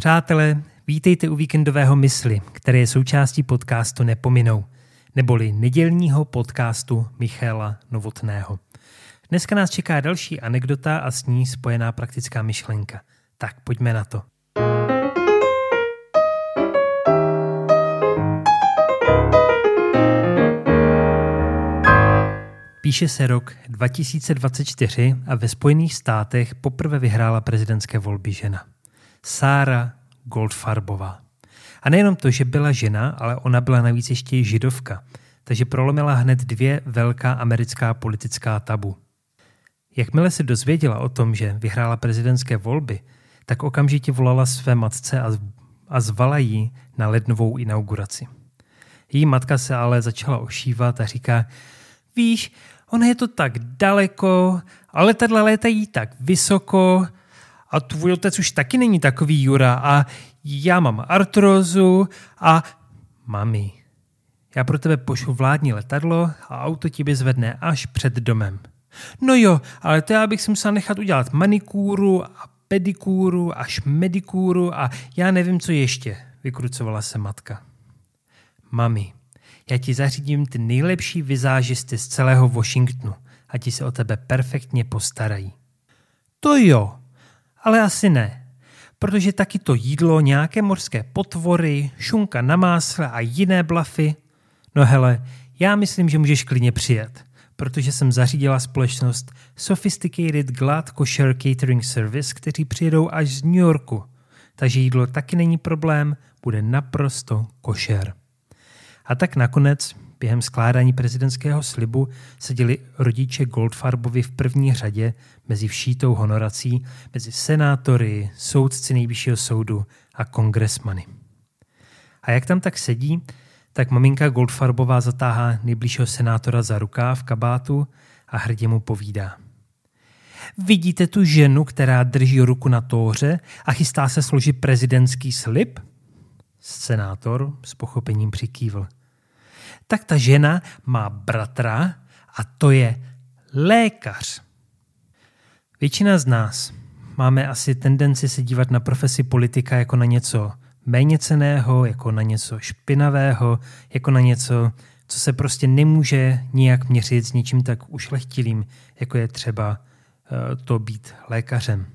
Přátelé, vítejte u víkendového mysli, které je součástí podcastu Nepominou, neboli nedělního podcastu Michaela Novotného. Dneska nás čeká další anekdota a s ní spojená praktická myšlenka. Tak pojďme na to. Píše se rok 2024 a ve Spojených státech poprvé vyhrála prezidentské volby žena. Sára Goldfarbová. A nejenom to, že byla žena, ale ona byla navíc ještě židovka, takže prolomila hned dvě velká americká politická tabu. Jakmile se dozvěděla o tom, že vyhrála prezidentské volby, tak okamžitě volala své matce a, a zvala ji na lednovou inauguraci. Její matka se ale začala ošívat a říká, víš, ono je to tak daleko, ale letadla létají tak vysoko a tvůj otec už taky není takový Jura a já mám artrozu a mami, já pro tebe pošlu vládní letadlo a auto ti vyzvedne až před domem. No jo, ale to já bych si musel nechat udělat manikúru a pedikúru až medikúru a já nevím, co ještě, vykrucovala se matka. Mami, já ti zařídím ty nejlepší vizážisty z celého Washingtonu a ti se o tebe perfektně postarají. To jo, ale asi ne, protože taky to jídlo, nějaké morské potvory, šunka na másle a jiné blafy. No hele, já myslím, že můžeš klidně přijet, protože jsem zařídila společnost Sophisticated Glad Kosher Catering Service, kteří přijedou až z New Yorku. Takže jídlo taky není problém, bude naprosto košer. A tak nakonec, během skládání prezidentského slibu, seděli rodiče Goldfarbovi v první řadě mezi všítou honorací, mezi senátory, soudci nejvyššího soudu a kongresmany. A jak tam tak sedí, tak maminka Goldfarbová zatáhá nejbližšího senátora za rukáv v kabátu a hrdě mu povídá. Vidíte tu ženu, která drží ruku na tóře a chystá se složit prezidentský slib? Senátor s pochopením přikývl tak ta žena má bratra a to je lékař. Většina z nás máme asi tendenci se dívat na profesi politika jako na něco méně ceného, jako na něco špinavého, jako na něco, co se prostě nemůže nijak měřit s něčím tak ušlechtilým, jako je třeba uh, to být lékařem.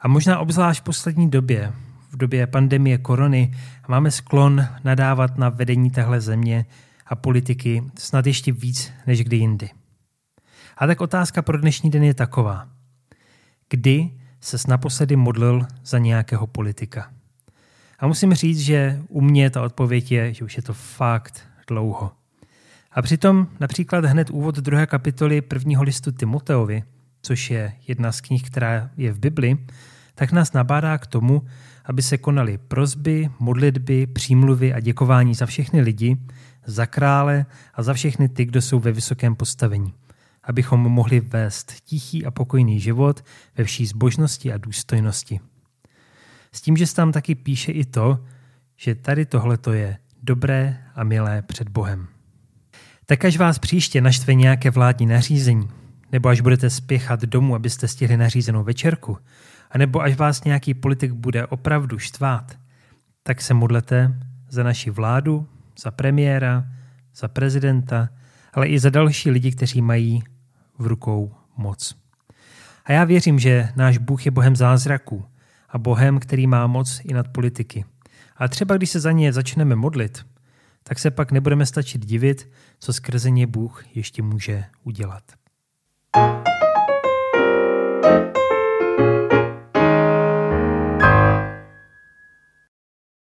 A možná obzvlášť v poslední době, v době pandemie korony máme sklon nadávat na vedení téhle země a politiky snad ještě víc než kdy jindy. A tak otázka pro dnešní den je taková. Kdy se naposledy modlil za nějakého politika? A musím říct, že u mě ta odpověď je, že už je to fakt dlouho. A přitom například hned úvod druhé kapitoly prvního listu Timoteovi, což je jedna z knih, která je v Bibli, tak nás nabádá k tomu, aby se konaly prozby, modlitby, přímluvy a děkování za všechny lidi, za krále a za všechny ty, kdo jsou ve vysokém postavení, abychom mohli vést tichý a pokojný život ve vší zbožnosti a důstojnosti. S tím, že se tam taky píše i to, že tady tohle to je dobré a milé před Bohem. Tak až vás příště naštve nějaké vládní nařízení, nebo až budete spěchat domů, abyste stihli nařízenou večerku, anebo až vás nějaký politik bude opravdu štvát, tak se modlete za naši vládu, za premiéra, za prezidenta, ale i za další lidi, kteří mají v rukou moc. A já věřím, že náš Bůh je Bohem zázraků a Bohem, který má moc i nad politiky. A třeba když se za ně začneme modlit, tak se pak nebudeme stačit divit, co skrze ně Bůh ještě může udělat.